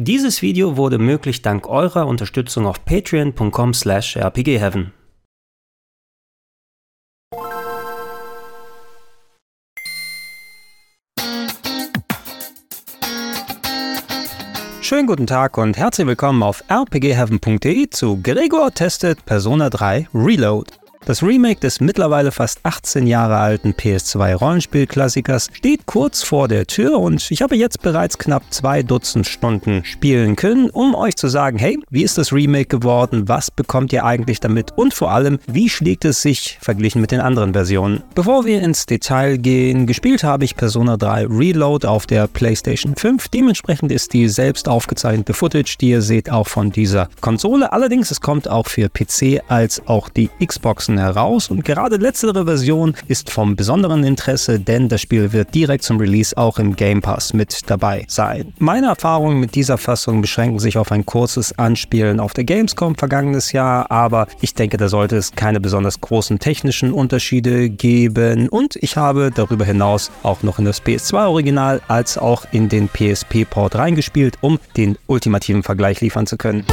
Dieses Video wurde möglich dank eurer Unterstützung auf patreon.com slash rpgheaven. Schönen guten Tag und herzlich willkommen auf rpgheaven.de zu Gregor testet Persona 3 Reload. Das Remake des mittlerweile fast 18 Jahre alten PS2-Rollenspielklassikers steht kurz vor der Tür und ich habe jetzt bereits knapp zwei Dutzend Stunden spielen können, um euch zu sagen, hey, wie ist das Remake geworden, was bekommt ihr eigentlich damit und vor allem, wie schlägt es sich verglichen mit den anderen Versionen. Bevor wir ins Detail gehen, gespielt habe ich Persona 3 Reload auf der PlayStation 5. Dementsprechend ist die selbst aufgezeichnete Footage, die ihr seht, auch von dieser Konsole. Allerdings, es kommt auch für PC als auch die Xboxen heraus und gerade letztere Version ist vom besonderen Interesse, denn das Spiel wird direkt zum Release auch im Game Pass mit dabei sein. Meine Erfahrungen mit dieser Fassung beschränken sich auf ein kurzes Anspielen auf der Gamescom vergangenes Jahr, aber ich denke, da sollte es keine besonders großen technischen Unterschiede geben und ich habe darüber hinaus auch noch in das PS2 Original als auch in den PSP Port reingespielt, um den ultimativen Vergleich liefern zu können.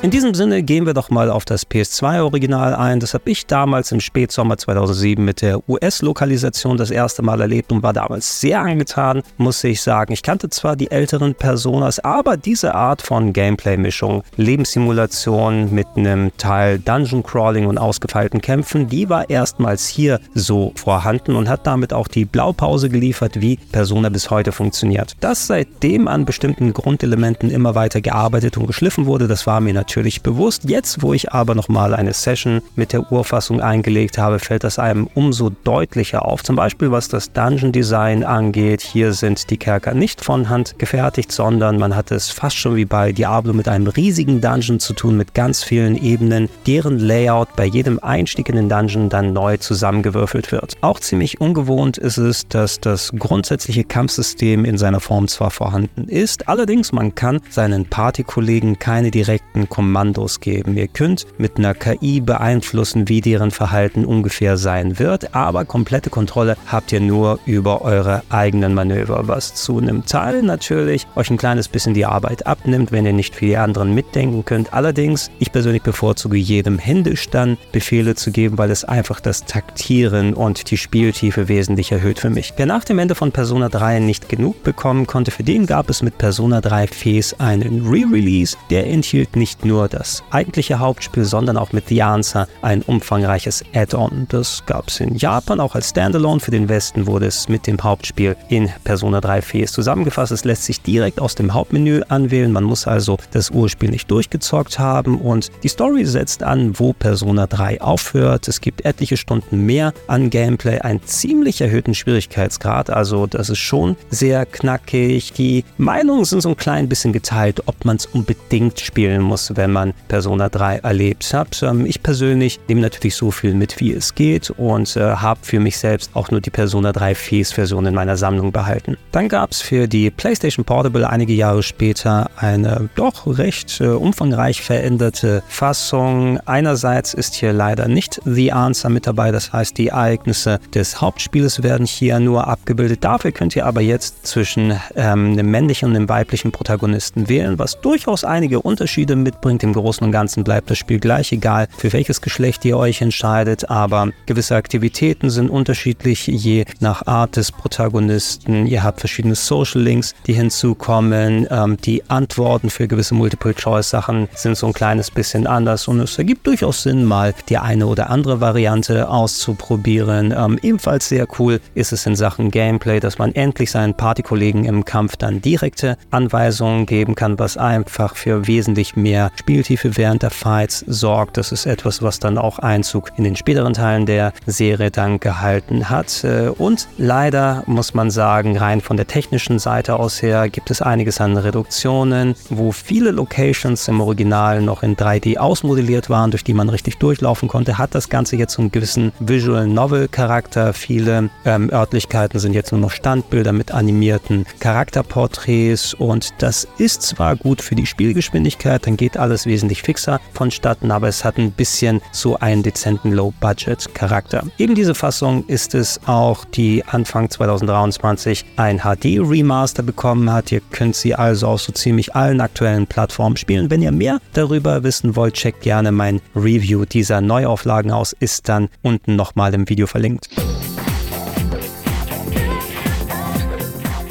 In diesem Sinne gehen wir doch mal auf das PS2-Original ein. Das habe ich damals im Spätsommer 2007 mit der US-Lokalisation das erste Mal erlebt und war damals sehr angetan, muss ich sagen. Ich kannte zwar die älteren Personas, aber diese Art von Gameplay-Mischung, Lebenssimulation mit einem Teil Dungeon Crawling und ausgefeilten Kämpfen, die war erstmals hier so vorhanden und hat damit auch die Blaupause geliefert, wie Persona bis heute funktioniert. Dass seitdem an bestimmten Grundelementen immer weiter gearbeitet und geschliffen wurde, das war mir natürlich natürlich bewusst. Jetzt, wo ich aber nochmal eine Session mit der Urfassung eingelegt habe, fällt das einem umso deutlicher auf. Zum Beispiel was das Dungeon Design angeht. Hier sind die Kerker nicht von Hand gefertigt, sondern man hat es fast schon wie bei Diablo mit einem riesigen Dungeon zu tun, mit ganz vielen Ebenen, deren Layout bei jedem Einstieg in den Dungeon dann neu zusammengewürfelt wird. Auch ziemlich ungewohnt ist es, dass das grundsätzliche Kampfsystem in seiner Form zwar vorhanden ist, allerdings man kann seinen Partykollegen keine direkten Kommandos geben. Ihr könnt mit einer KI beeinflussen, wie deren Verhalten ungefähr sein wird, aber komplette Kontrolle habt ihr nur über eure eigenen Manöver, was zu einem Teil natürlich euch ein kleines bisschen die Arbeit abnimmt, wenn ihr nicht für die anderen mitdenken könnt. Allerdings, ich persönlich bevorzuge jedem händisch dann Befehle zu geben, weil es einfach das Taktieren und die Spieltiefe wesentlich erhöht für mich. Wer nach dem Ende von Persona 3 nicht genug bekommen konnte, für den gab es mit Persona 3 Face einen Re-Release, der enthielt nicht nur das eigentliche Hauptspiel, sondern auch mit The Answer ein umfangreiches Add-on. Das gab es in Japan auch als Standalone. Für den Westen wurde es mit dem Hauptspiel in Persona 3 Face zusammengefasst. Es lässt sich direkt aus dem Hauptmenü anwählen. Man muss also das Urspiel nicht durchgezockt haben und die Story setzt an, wo Persona 3 aufhört. Es gibt etliche Stunden mehr an Gameplay, einen ziemlich erhöhten Schwierigkeitsgrad. Also das ist schon sehr knackig. Die Meinungen sind so ein klein bisschen geteilt, ob man es unbedingt spielen muss, wenn man Persona 3 erlebt hat. Ähm, ich persönlich nehme natürlich so viel mit, wie es geht und äh, habe für mich selbst auch nur die Persona 3 Face-Version in meiner Sammlung behalten. Dann gab es für die PlayStation Portable einige Jahre später eine doch recht äh, umfangreich veränderte Fassung. Einerseits ist hier leider nicht The Answer mit dabei, das heißt die Ereignisse des Hauptspieles werden hier nur abgebildet. Dafür könnt ihr aber jetzt zwischen ähm, einem männlichen und einem weiblichen Protagonisten wählen, was durchaus einige Unterschiede mitbringt bringt. Im Großen und Ganzen bleibt das Spiel gleich, egal für welches Geschlecht ihr euch entscheidet, aber gewisse Aktivitäten sind unterschiedlich je nach Art des Protagonisten. Ihr habt verschiedene Social Links, die hinzukommen. Ähm, die Antworten für gewisse Multiple-Choice-Sachen sind so ein kleines bisschen anders und es ergibt durchaus Sinn, mal die eine oder andere Variante auszuprobieren. Ähm, ebenfalls sehr cool ist es in Sachen Gameplay, dass man endlich seinen Partykollegen im Kampf dann direkte Anweisungen geben kann, was einfach für wesentlich mehr Spieltiefe während der Fights sorgt. Das ist etwas, was dann auch Einzug in den späteren Teilen der Serie dann gehalten hat. Äh, und leider muss man sagen, rein von der technischen Seite aus her gibt es einiges an Reduktionen, wo viele Locations im Original noch in 3D ausmodelliert waren, durch die man richtig durchlaufen konnte, hat das Ganze jetzt so einen gewissen Visual Novel Charakter. Viele ähm, Örtlichkeiten sind jetzt nur noch Standbilder mit animierten Charakterporträts und das ist zwar gut für die Spielgeschwindigkeit, dann geht alles alles wesentlich fixer vonstatten, aber es hat ein bisschen so einen dezenten Low-Budget-Charakter. Eben diese Fassung ist es auch, die Anfang 2023 ein HD-Remaster bekommen hat. Ihr könnt sie also auf so ziemlich allen aktuellen Plattformen spielen. Wenn ihr mehr darüber wissen wollt, checkt gerne mein Review dieser Neuauflagen aus, ist dann unten nochmal im Video verlinkt.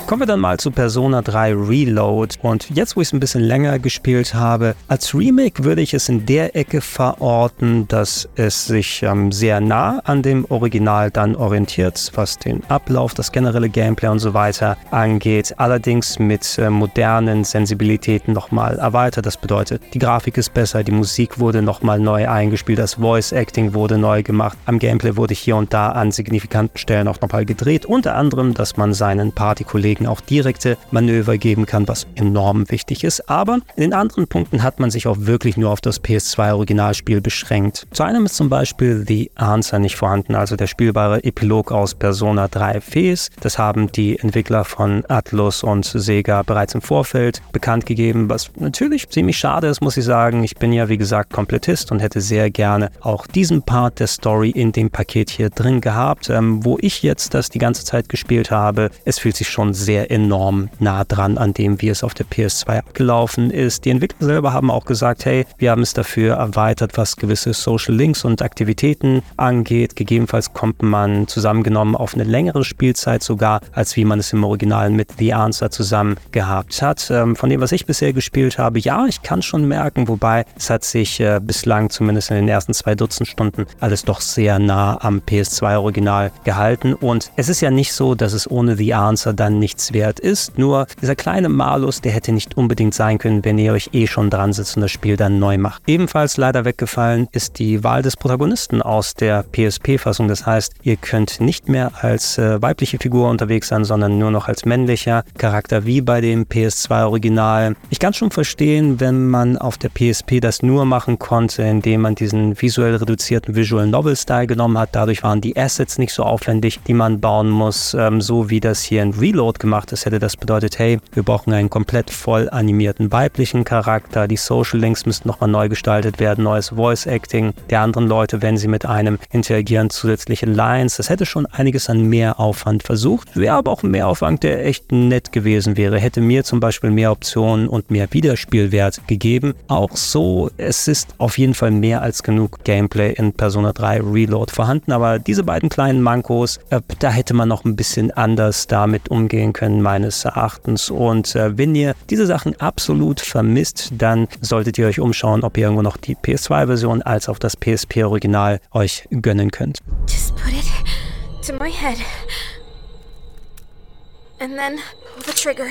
Kommen wir dann mal zu Persona 3 Reload. Und jetzt, wo ich es ein bisschen länger gespielt habe, als Remake würde ich es in der Ecke verorten, dass es sich ähm, sehr nah an dem Original dann orientiert, was den Ablauf, das generelle Gameplay und so weiter angeht. Allerdings mit äh, modernen Sensibilitäten nochmal erweitert. Das bedeutet, die Grafik ist besser, die Musik wurde nochmal neu eingespielt, das Voice Acting wurde neu gemacht. Am Gameplay wurde hier und da an signifikanten Stellen auch nochmal gedreht. Unter anderem, dass man seinen Partykollegen Kollegen auch direkte Manöver geben kann, was enorm wichtig ist. Aber in den anderen Punkten hat man sich auch wirklich nur auf das PS2-Originalspiel beschränkt. Zu einem ist zum Beispiel The Answer nicht vorhanden, also der spielbare Epilog aus Persona 3 Fes. Das haben die Entwickler von Atlus und Sega bereits im Vorfeld bekannt gegeben, was natürlich ziemlich schade ist, muss ich sagen. Ich bin ja, wie gesagt, Komplettist und hätte sehr gerne auch diesen Part der Story in dem Paket hier drin gehabt. Ähm, wo ich jetzt das die ganze Zeit gespielt habe, es fühlt sich schon sehr enorm nah dran an dem, wie es auf der PS2 abgelaufen ist. Die Entwickler selber haben auch gesagt, hey, wir haben es dafür erweitert, was gewisse Social Links und Aktivitäten angeht. Gegebenenfalls kommt man zusammengenommen auf eine längere Spielzeit sogar, als wie man es im Original mit The Answer zusammen gehabt hat. Ähm, von dem, was ich bisher gespielt habe, ja, ich kann schon merken, wobei es hat sich äh, bislang zumindest in den ersten zwei Dutzend Stunden alles doch sehr nah am PS2-Original gehalten. Und es ist ja nicht so, dass es ohne The Answer dann nicht nichts wert ist. Nur dieser kleine Malus, der hätte nicht unbedingt sein können, wenn ihr euch eh schon dran sitzt und das Spiel dann neu macht. Ebenfalls leider weggefallen ist die Wahl des Protagonisten aus der PSP-Fassung. Das heißt, ihr könnt nicht mehr als äh, weibliche Figur unterwegs sein, sondern nur noch als männlicher Charakter wie bei dem PS2-Original. Ich kann schon verstehen, wenn man auf der PSP das nur machen konnte, indem man diesen visuell reduzierten Visual Novel-Style genommen hat. Dadurch waren die Assets nicht so aufwendig, die man bauen muss, ähm, so wie das hier in Reload gemacht gemacht ist, hätte das bedeutet, hey, wir brauchen einen komplett voll animierten weiblichen Charakter, die Social Links müssten nochmal neu gestaltet werden, neues Voice Acting der anderen Leute, wenn sie mit einem interagieren, zusätzliche Lines. Das hätte schon einiges an Mehraufwand versucht, wäre aber auch ein Mehraufwand, der echt nett gewesen wäre, hätte mir zum Beispiel mehr Optionen und mehr Wiederspielwert gegeben. Auch so, es ist auf jeden Fall mehr als genug Gameplay in Persona 3 Reload vorhanden, aber diese beiden kleinen Mankos, äh, da hätte man noch ein bisschen anders damit umgehen können, meines Erachtens. Und äh, wenn ihr diese Sachen absolut vermisst, dann solltet ihr euch umschauen, ob ihr irgendwo noch die PS2-Version als auch das PSP-Original euch gönnen könnt. Just put it to my head. And then pull the trigger.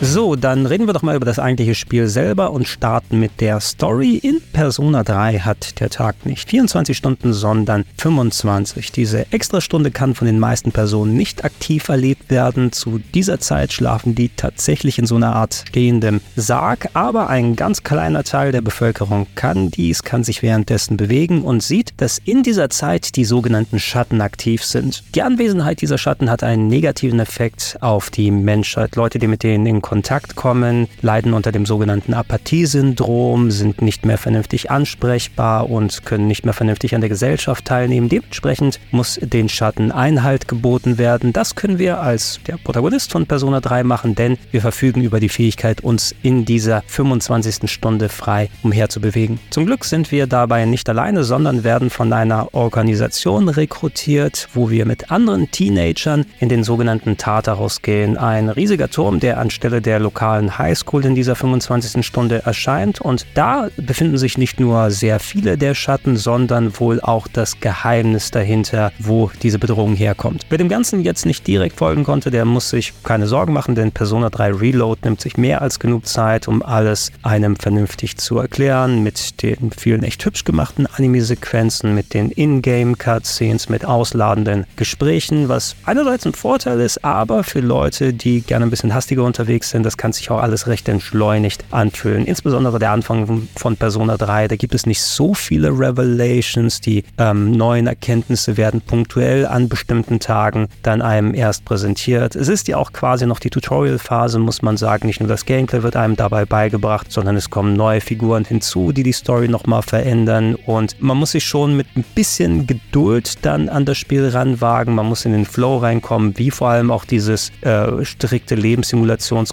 So, dann reden wir doch mal über das eigentliche Spiel selber und starten mit der Story. In Persona 3 hat der Tag nicht 24 Stunden, sondern 25. Diese Extrastunde kann von den meisten Personen nicht aktiv erlebt werden. Zu dieser Zeit schlafen die tatsächlich in so einer Art stehendem Sarg, aber ein ganz kleiner Teil der Bevölkerung kann dies, kann sich währenddessen bewegen und sieht, dass in dieser Zeit die sogenannten Schatten aktiv sind. Die Anwesenheit dieser Schatten hat einen negativen Effekt auf die Menschheit. Leute, die mit denen in Kontakt kommen, leiden unter dem sogenannten Apathiesyndrom, sind nicht mehr vernünftig ansprechbar und können nicht mehr vernünftig an der Gesellschaft teilnehmen. Dementsprechend muss den Schatten Einhalt geboten werden. Das können wir als der Protagonist von Persona 3 machen, denn wir verfügen über die Fähigkeit, uns in dieser 25. Stunde frei umherzubewegen. Zum Glück sind wir dabei nicht alleine, sondern werden von einer Organisation rekrutiert, wo wir mit anderen Teenagern in den sogenannten Tartarus gehen. Ein riesiger Turm, der anstelle Ende der lokalen Highschool in dieser 25. Stunde erscheint. Und da befinden sich nicht nur sehr viele der Schatten, sondern wohl auch das Geheimnis dahinter, wo diese Bedrohung herkommt. Wer dem Ganzen jetzt nicht direkt folgen konnte, der muss sich keine Sorgen machen, denn Persona 3 Reload nimmt sich mehr als genug Zeit, um alles einem vernünftig zu erklären, mit den vielen echt hübsch gemachten Anime-Sequenzen, mit den Ingame-Cutscenes, mit ausladenden Gesprächen, was einerseits ein Vorteil ist, aber für Leute, die gerne ein bisschen hastiger unterwegs wechseln. Das kann sich auch alles recht entschleunigt anfühlen. Insbesondere der Anfang von Persona 3, da gibt es nicht so viele Revelations. Die ähm, neuen Erkenntnisse werden punktuell an bestimmten Tagen dann einem erst präsentiert. Es ist ja auch quasi noch die Tutorial-Phase, muss man sagen. Nicht nur das Gameplay wird einem dabei beigebracht, sondern es kommen neue Figuren hinzu, die die Story nochmal verändern. Und man muss sich schon mit ein bisschen Geduld dann an das Spiel ranwagen. Man muss in den Flow reinkommen, wie vor allem auch dieses äh, strikte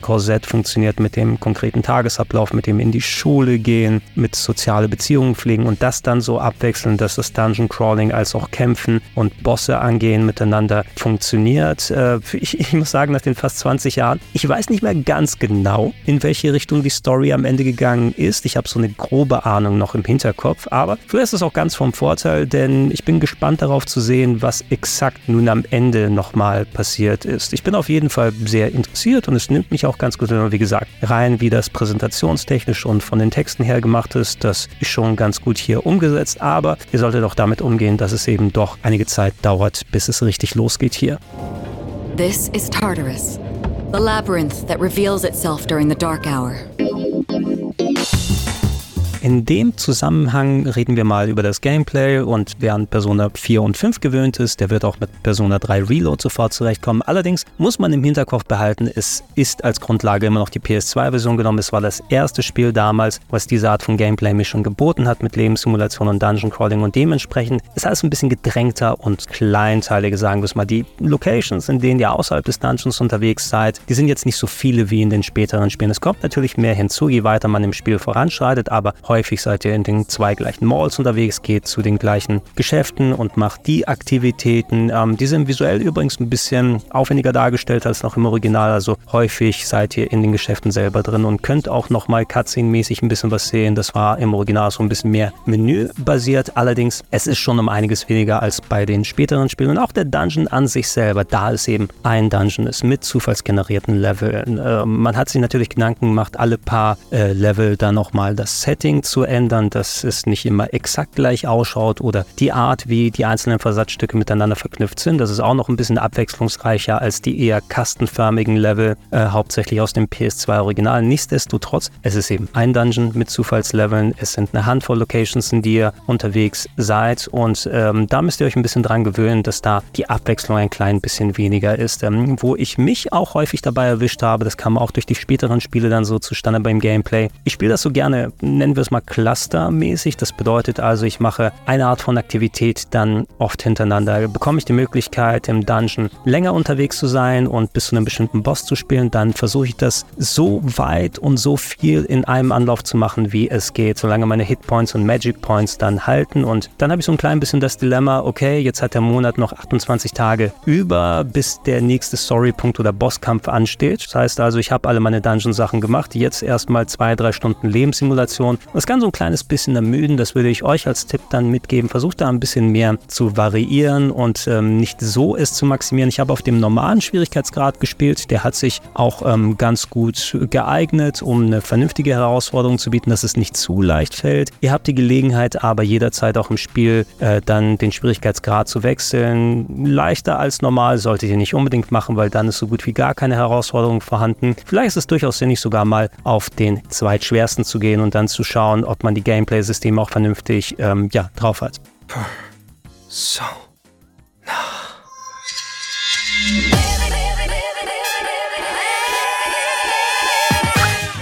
Lebenssimulationskorsett funktioniert mit dem konkreten Tagesablauf, mit dem in die Schule gehen, mit soziale Beziehungen pflegen und das dann so abwechseln, dass das Dungeon Crawling als auch Kämpfen und Bosse angehen miteinander funktioniert. Äh, ich, ich muss sagen, nach den fast 20 Jahren, ich weiß nicht mehr ganz genau, in welche Richtung die Story am Ende gegangen ist. Ich habe so eine grobe Ahnung noch im Hinterkopf, aber vielleicht ist es auch ganz vom Vorteil, denn ich bin gespannt darauf zu sehen, was exakt nun am Ende nochmal passiert ist. Ich bin auf jeden Fall sehr interessiert und es nimmt mich auch ganz gut, wie gesagt, rein, wie das präsentationstechnisch und von den Texten her gemacht ist. Das ist schon ganz gut hier umgesetzt, aber ihr solltet auch damit umgehen, dass es eben doch einige Zeit dauert, bis es richtig losgeht hier. This is Tartarus, the labyrinth that reveals itself during the dark hour. In dem Zusammenhang reden wir mal über das Gameplay und wer an Persona 4 und 5 gewöhnt ist, der wird auch mit Persona 3 Reload sofort zurechtkommen. Allerdings muss man im Hinterkopf behalten, es ist als Grundlage immer noch die PS2-Version genommen. Es war das erste Spiel damals, was diese Art von Gameplay-Mischung geboten hat mit Lebenssimulation und Dungeon Crawling und dementsprechend ist alles ein bisschen gedrängter und kleinteiliger, sagen wir es mal. Die Locations, in denen ihr außerhalb des Dungeons unterwegs seid, die sind jetzt nicht so viele wie in den späteren Spielen. Es kommt natürlich mehr hinzu, je weiter man im Spiel voranschreitet, aber heute Häufig seid ihr in den zwei gleichen Malls unterwegs, geht zu den gleichen Geschäften und macht die Aktivitäten. Ähm, die sind visuell übrigens ein bisschen aufwendiger dargestellt als noch im Original. Also häufig seid ihr in den Geschäften selber drin und könnt auch nochmal Cutscene-mäßig ein bisschen was sehen. Das war im Original so ein bisschen mehr menübasiert. Allerdings, es ist schon um einiges weniger als bei den späteren Spielen. Und auch der Dungeon an sich selber, da es eben ein Dungeon ist mit zufallsgenerierten Leveln. Äh, man hat sich natürlich Gedanken gemacht, alle paar äh, Level dann nochmal das Setting zu ändern, dass es nicht immer exakt gleich ausschaut oder die Art, wie die einzelnen Versatzstücke miteinander verknüpft sind. Das ist auch noch ein bisschen abwechslungsreicher als die eher kastenförmigen Level, äh, hauptsächlich aus dem PS2-Original. Nichtsdestotrotz, es ist eben ein Dungeon mit Zufallsleveln. Es sind eine Handvoll Locations, in die ihr unterwegs seid und ähm, da müsst ihr euch ein bisschen dran gewöhnen, dass da die Abwechslung ein klein bisschen weniger ist. Ähm, wo ich mich auch häufig dabei erwischt habe, das kam auch durch die späteren Spiele dann so zustande beim Gameplay. Ich spiele das so gerne, nennen wir es mal clustermäßig. Das bedeutet also, ich mache eine Art von Aktivität dann oft hintereinander. Bekomme ich die Möglichkeit, im Dungeon länger unterwegs zu sein und bis zu einem bestimmten Boss zu spielen, dann versuche ich das so weit und so viel in einem Anlauf zu machen, wie es geht, solange meine Hitpoints und Magic Points dann halten. Und dann habe ich so ein klein bisschen das Dilemma, okay, jetzt hat der Monat noch 28 Tage über, bis der nächste Storypunkt oder Bosskampf ansteht. Das heißt also, ich habe alle meine Dungeon-Sachen gemacht, jetzt erstmal zwei, drei Stunden Lebenssimulation. Das kann so ein kleines bisschen ermüden, das würde ich euch als Tipp dann mitgeben. Versucht da ein bisschen mehr zu variieren und ähm, nicht so es zu maximieren. Ich habe auf dem normalen Schwierigkeitsgrad gespielt, der hat sich auch ähm, ganz gut geeignet, um eine vernünftige Herausforderung zu bieten, dass es nicht zu leicht fällt. Ihr habt die Gelegenheit, aber jederzeit auch im Spiel äh, dann den Schwierigkeitsgrad zu wechseln. Leichter als normal solltet ihr nicht unbedingt machen, weil dann ist so gut wie gar keine Herausforderung vorhanden. Vielleicht ist es durchaus sinnig, sogar mal auf den zweitschwersten zu gehen und dann zu schauen, ob man die Gameplay-Systeme auch vernünftig ähm, ja, drauf hat. So.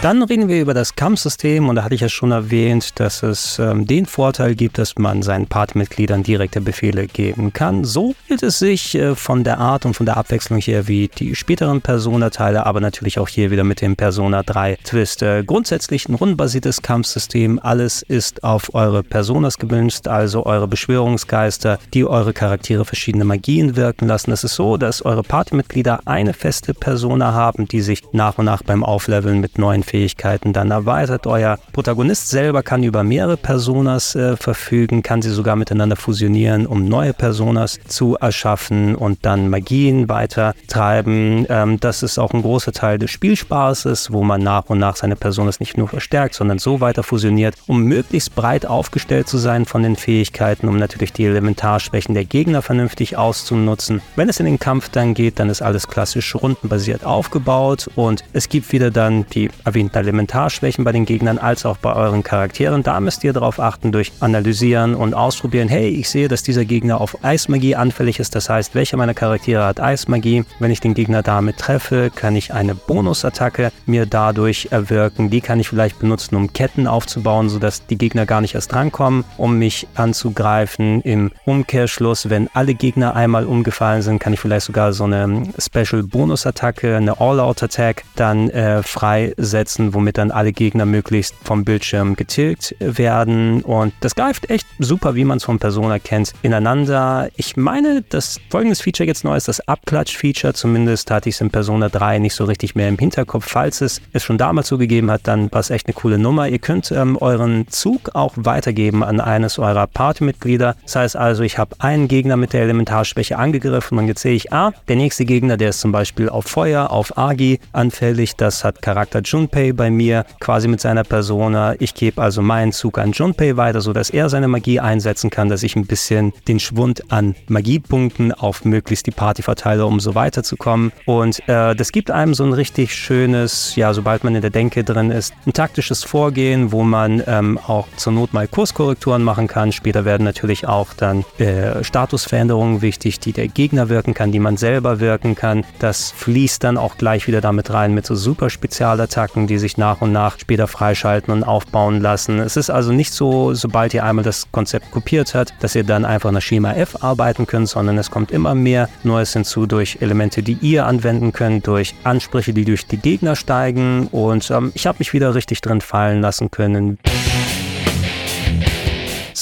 Dann reden wir über das Kampfsystem und da hatte ich ja schon erwähnt, dass es ähm, den Vorteil gibt, dass man seinen Partymitgliedern direkte Befehle geben kann. So gilt es sich äh, von der Art und von der Abwechslung hier wie die späteren Persona-Teile, aber natürlich auch hier wieder mit dem Persona 3 Twist. Äh, grundsätzlich ein rundenbasiertes Kampfsystem. Alles ist auf eure Personas gewünscht, also eure Beschwörungsgeister, die eure Charaktere verschiedene Magien wirken lassen. Es ist so, dass eure Partymitglieder eine feste Persona haben, die sich nach und nach beim Aufleveln mit neuen Fähigkeiten dann erweitert. Euer Protagonist selber kann über mehrere Personas äh, verfügen, kann sie sogar miteinander fusionieren, um neue Personas zu erschaffen und dann Magien weiter treiben. Ähm, das ist auch ein großer Teil des Spielspaßes, wo man nach und nach seine Personas nicht nur verstärkt, sondern so weiter fusioniert, um möglichst breit aufgestellt zu sein von den Fähigkeiten, um natürlich die Elementarschwächen der Gegner vernünftig auszunutzen. Wenn es in den Kampf dann geht, dann ist alles klassisch rundenbasiert aufgebaut und es gibt wieder dann die erwähnten Elementarschwächen bei den Gegnern als auch bei euren Charakteren. Da müsst ihr darauf achten durch Analysieren und Ausprobieren. Hey, ich sehe, dass dieser Gegner auf Eismagie anfällig ist. Das heißt, welcher meiner Charaktere hat Eismagie? Wenn ich den Gegner damit treffe, kann ich eine Bonusattacke mir dadurch erwirken. Die kann ich vielleicht benutzen, um Ketten aufzubauen, sodass die Gegner gar nicht erst drankommen, um mich anzugreifen. Im Umkehrschluss, wenn alle Gegner einmal umgefallen sind, kann ich vielleicht sogar so eine Special Bonusattacke, eine All-Out-Attack dann äh, freisetzen, womit dann alle Gegner möglichst vom Bildschirm getilgt werden. Und das greift echt super, wie man es von Persona kennt, ineinander. Ich meine, dass folgendes Feature jetzt neu ist, das Abklatsch-Feature. Zumindest hatte ich es in Persona 3 nicht so richtig mehr im Hinterkopf. Falls es es schon damals so gegeben hat, dann war es echt eine coole Nummer. Ihr könnt ähm, euren Zug auch weitergeben an eines eurer Partymitglieder. Das heißt also, ich habe einen Gegner mit der Elementarschwäche angegriffen und jetzt sehe ich, ah, der nächste Gegner, der ist zum Beispiel auf Feuer, auf Agi anfällig. Das hat Charakter Junpei bei mir quasi mit seiner Persona. Ich gebe also meinen Zug an Junpei weiter, sodass er seine Magie einsetzen kann, dass ich ein bisschen den Schwund an Magiepunkten auf möglichst die Party verteile, um so weiterzukommen. Und äh, das gibt einem so ein richtig schönes, ja, sobald man in der Denke drin ist, ein taktisches Vorgehen, wo man ähm, auch zur Not mal Kurskorrekturen machen kann. Später werden natürlich auch dann äh, Statusveränderungen wichtig, die der Gegner wirken kann, die man selber wirken kann. Das fließt dann auch gleich wieder damit rein mit so super Spezialattacken, die sich nach und nach später freischalten und aufbauen lassen. Es ist also nicht so, sobald ihr einmal das Konzept kopiert habt, dass ihr dann einfach nach Schema F arbeiten könnt, sondern es kommt immer mehr Neues hinzu durch Elemente, die ihr anwenden könnt, durch Ansprüche, die durch die Gegner steigen und ähm, ich habe mich wieder richtig drin fallen lassen können.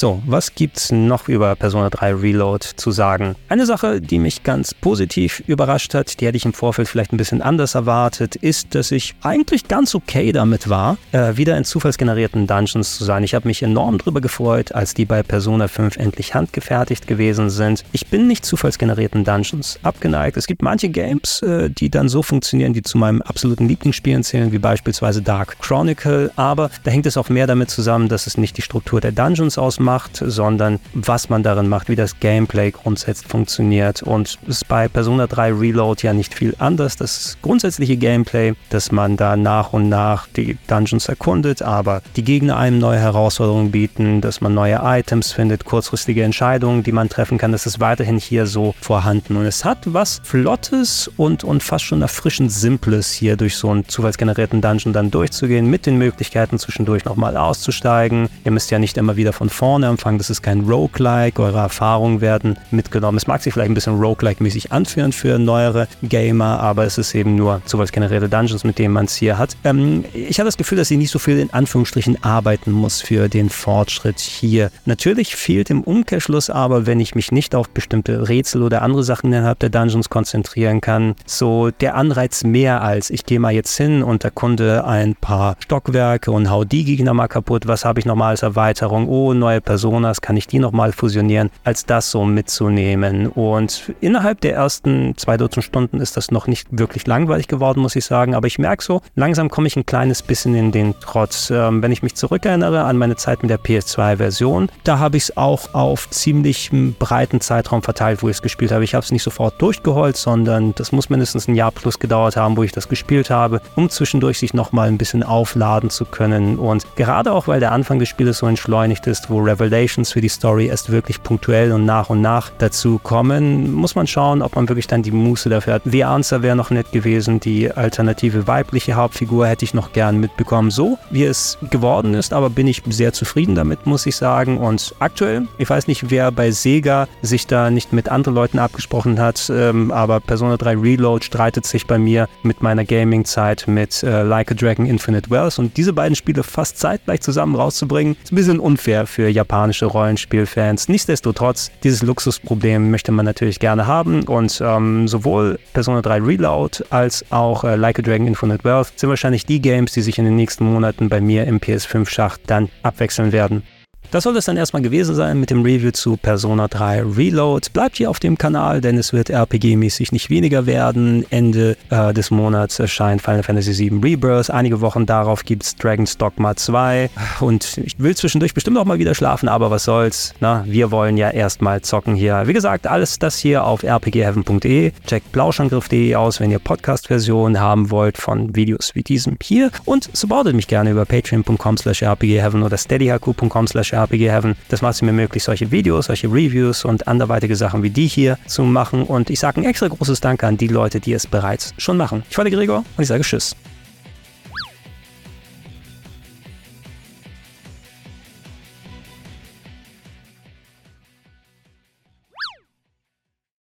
So, was gibt's noch über Persona 3 Reload zu sagen? Eine Sache, die mich ganz positiv überrascht hat, die hätte ich im Vorfeld vielleicht ein bisschen anders erwartet, ist, dass ich eigentlich ganz okay damit war, äh, wieder in zufallsgenerierten Dungeons zu sein. Ich habe mich enorm darüber gefreut, als die bei Persona 5 endlich handgefertigt gewesen sind. Ich bin nicht zufallsgenerierten Dungeons abgeneigt. Es gibt manche Games, äh, die dann so funktionieren, die zu meinem absoluten Lieblingsspielen zählen, wie beispielsweise Dark Chronicle, aber da hängt es auch mehr damit zusammen, dass es nicht die Struktur der Dungeons ausmacht, macht, sondern was man darin macht, wie das Gameplay grundsätzlich funktioniert. Und es ist bei Persona 3 Reload ja nicht viel anders. Das grundsätzliche Gameplay, dass man da nach und nach die Dungeons erkundet, aber die Gegner einem neue Herausforderungen bieten, dass man neue Items findet, kurzfristige Entscheidungen, die man treffen kann. Das ist weiterhin hier so vorhanden. Und es hat was Flottes und, und fast schon erfrischend Simples hier durch so einen zufallsgenerierten Dungeon dann durchzugehen, mit den Möglichkeiten zwischendurch nochmal auszusteigen. Ihr müsst ja nicht immer wieder von vorne vorne anfangen. Das ist kein Roguelike. Eure Erfahrungen werden mitgenommen. Es mag sich vielleicht ein bisschen Roguelike-mäßig anführen für neuere Gamer, aber es ist eben nur zufallsgenerierte Dungeons, mit denen man es hier hat. Ähm, ich habe das Gefühl, dass ich nicht so viel in Anführungsstrichen arbeiten muss für den Fortschritt hier. Natürlich fehlt im Umkehrschluss aber, wenn ich mich nicht auf bestimmte Rätsel oder andere Sachen innerhalb der Dungeons konzentrieren kann, so der Anreiz mehr als ich gehe mal jetzt hin und erkunde ein paar Stockwerke und hau die Gegner mal kaputt. Was habe ich nochmal als Erweiterung? Oh, neue Personas, kann ich die nochmal fusionieren, als das so mitzunehmen. Und innerhalb der ersten zwei Dutzend Stunden ist das noch nicht wirklich langweilig geworden, muss ich sagen. Aber ich merke so, langsam komme ich ein kleines bisschen in den Trotz. Ähm, wenn ich mich zurückerinnere an meine Zeit mit der PS2-Version, da habe ich es auch auf ziemlich breiten Zeitraum verteilt, wo ich es gespielt habe. Ich habe es nicht sofort durchgeholt, sondern das muss mindestens ein Jahr plus gedauert haben, wo ich das gespielt habe, um zwischendurch sich nochmal ein bisschen aufladen zu können. Und gerade auch, weil der Anfang des Spieles so entschleunigt ist, wo Revelations für die Story erst wirklich punktuell und nach und nach dazu kommen, muss man schauen, ob man wirklich dann die Muße dafür hat. The Answer wäre noch nett gewesen, die alternative weibliche Hauptfigur hätte ich noch gern mitbekommen. So wie es geworden ist, aber bin ich sehr zufrieden damit, muss ich sagen. Und aktuell, ich weiß nicht, wer bei Sega sich da nicht mit anderen Leuten abgesprochen hat, ähm, aber Persona 3 Reload streitet sich bei mir mit meiner Gaming-Zeit mit äh, Like a Dragon Infinite Wells und diese beiden Spiele fast zeitgleich zusammen rauszubringen, ist ein bisschen unfair für Japan japanische Rollenspielfans. Nichtsdestotrotz, dieses Luxusproblem möchte man natürlich gerne haben und ähm, sowohl Persona 3 Reload als auch äh, Like a Dragon Infinite Wealth sind wahrscheinlich die Games, die sich in den nächsten Monaten bei mir im PS5-Schacht dann abwechseln werden. Das soll es dann erstmal gewesen sein mit dem Review zu Persona 3 Reload. Bleibt hier auf dem Kanal, denn es wird RPG-mäßig nicht weniger werden. Ende äh, des Monats erscheint Final Fantasy VII Rebirth. Einige Wochen darauf gibt es Dragon's Dogma 2. Und ich will zwischendurch bestimmt auch mal wieder schlafen, aber was soll's. Na, wir wollen ja erstmal zocken hier. Wie gesagt, alles das hier auf rpgheaven.de. Checkt plauschangriff.de aus, wenn ihr Podcast-Versionen haben wollt von Videos wie diesem hier. Und supportet mich gerne über patreon.com slash rpgheaven oder steadyhq.com slash RPG Heaven. Das macht es mir möglich, solche Videos, solche Reviews und anderweitige Sachen wie die hier zu machen. Und ich sage ein extra großes Danke an die Leute, die es bereits schon machen. Ich war der Gregor und ich sage Tschüss.